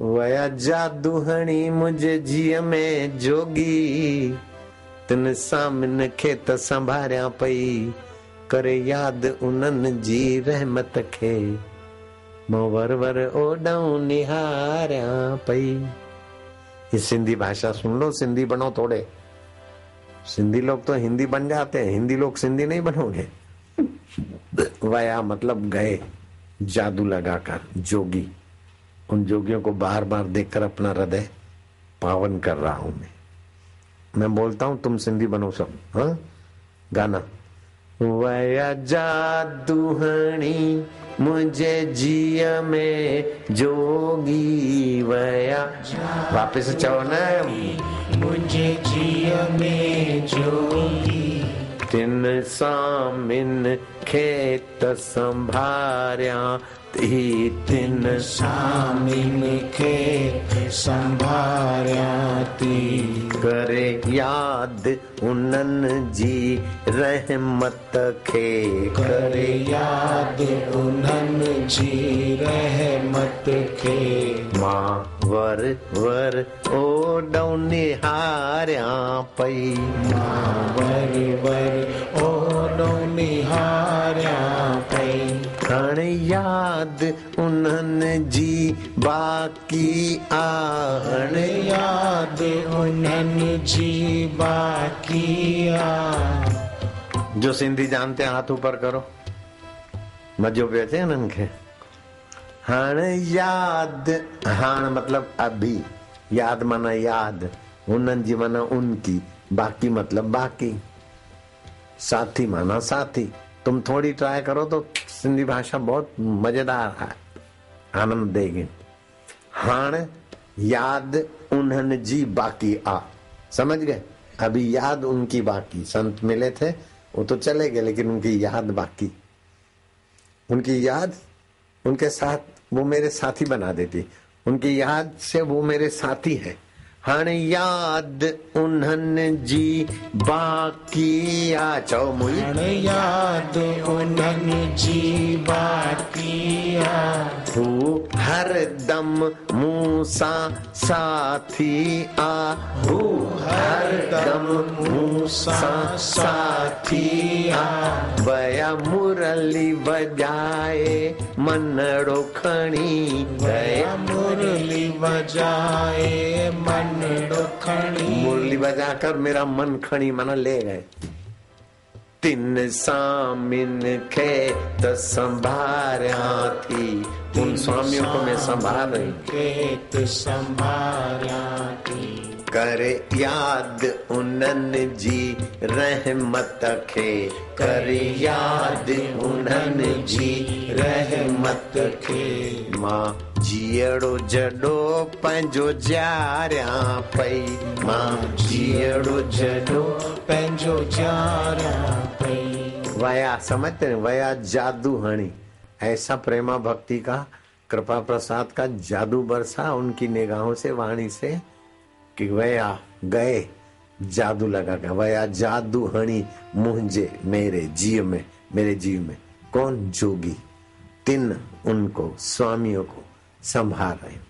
वया जादू हणी मुंहिंजे जीअ में जोगी। तिन सामिन खे त संभारियाँ पई, करे यादि उन्हनि जी रहमत खे। माँ वर वर ओॾऊं पई। ये सिंधी भाषा सुन लो, सिंधी बनो थोड़े। सिंधी लोग तो हिंदी बन जाते हैं, हिंदी लोग सिंधी नहीं बनोगे। वया मतलब गए, जादू लगाकर, जोगी। उन जोगियों को बार बार देखकर अपना हृदय पावन कर रहा हूँ मैं। मैं बोलता हूँ, तुम सिंधी बनो सब हाँ? गाना। वया जादू हणी मुझे जिया में जोगी वया। वापस चओ न, मुझे जिया में जोगी। तिन सामिन खेत संभारिया ती तिन सामिन खे संभारिया थी करे याद उन्हनि जी रहमत खे। करे याद उन्हनि जी रहमत खे। माँ वर वर ओॾऊं निहारियाँ पई। वर वर ओॾो निहारिया पई। हाणे याद उन्हनि जी बाक़ी आहण याद उन्हनि जी बाकी आ जो सिंधी जानते हैं हाथ ऊपर करो। मजो पियो अचे उन्हनि खे हाणे याद। हाण मतलब अभी। याद माना याद। उन्हनि जी माना उनकी। बाकी मतलब बाकी। साथी माना साथी। तुम थोड़ी ट्राई करो तो सिंधी भाषा बहुत मज़ेदार है। आनंद देगी। हाण याद उन्हनि जी बाकी आ। समझ गए? अभी याद उनकी बाकी। संत मिले थे, वो तो चले गए, लेकिन उनकी याद बाकी। उनकी याद, उनके साथ वो मेरे साथी बना देती। उनकी याद से वो मेरे साथी है। हाणे याद उन्हनि जी बाकी आ चओ मुई। हाणे याद उन्हनि जी बाकी आ हू हर दम मूसा साथी आ। हू हर दम मूं सां साथी आ। वया मुरली बजाए मनड़ो खणी। वया मुरली बजाए मन मुरली बजाकर मेरा मन खड़ी मना ले गए। तिन सामिन खे त संभारिया थी उन स्वामियों को मैं संभाल रही खेत संभारिया थी करे याद उन्हनि जी, रहमत खे। करे याद उन्हनि जी, रहमत खे। माँ जीअड़ो जॾो पंहिंजो जारिया पई। माँ जीअड़ो जॾो पंहिंजो जारिया पई। वया समझते वया जादू हणी। ऐसा प्रेमा भक्ति का, कृपा प्रसाद का जादू बरसा उनकी निगाहों से, वाणी से कि वया गए, जादू लगा कर वया जादू हणी मुझे मेरे जीव में, मेरे जीव में। कौन जोगी? तिन उनको, स्वामियों को संभाल रहे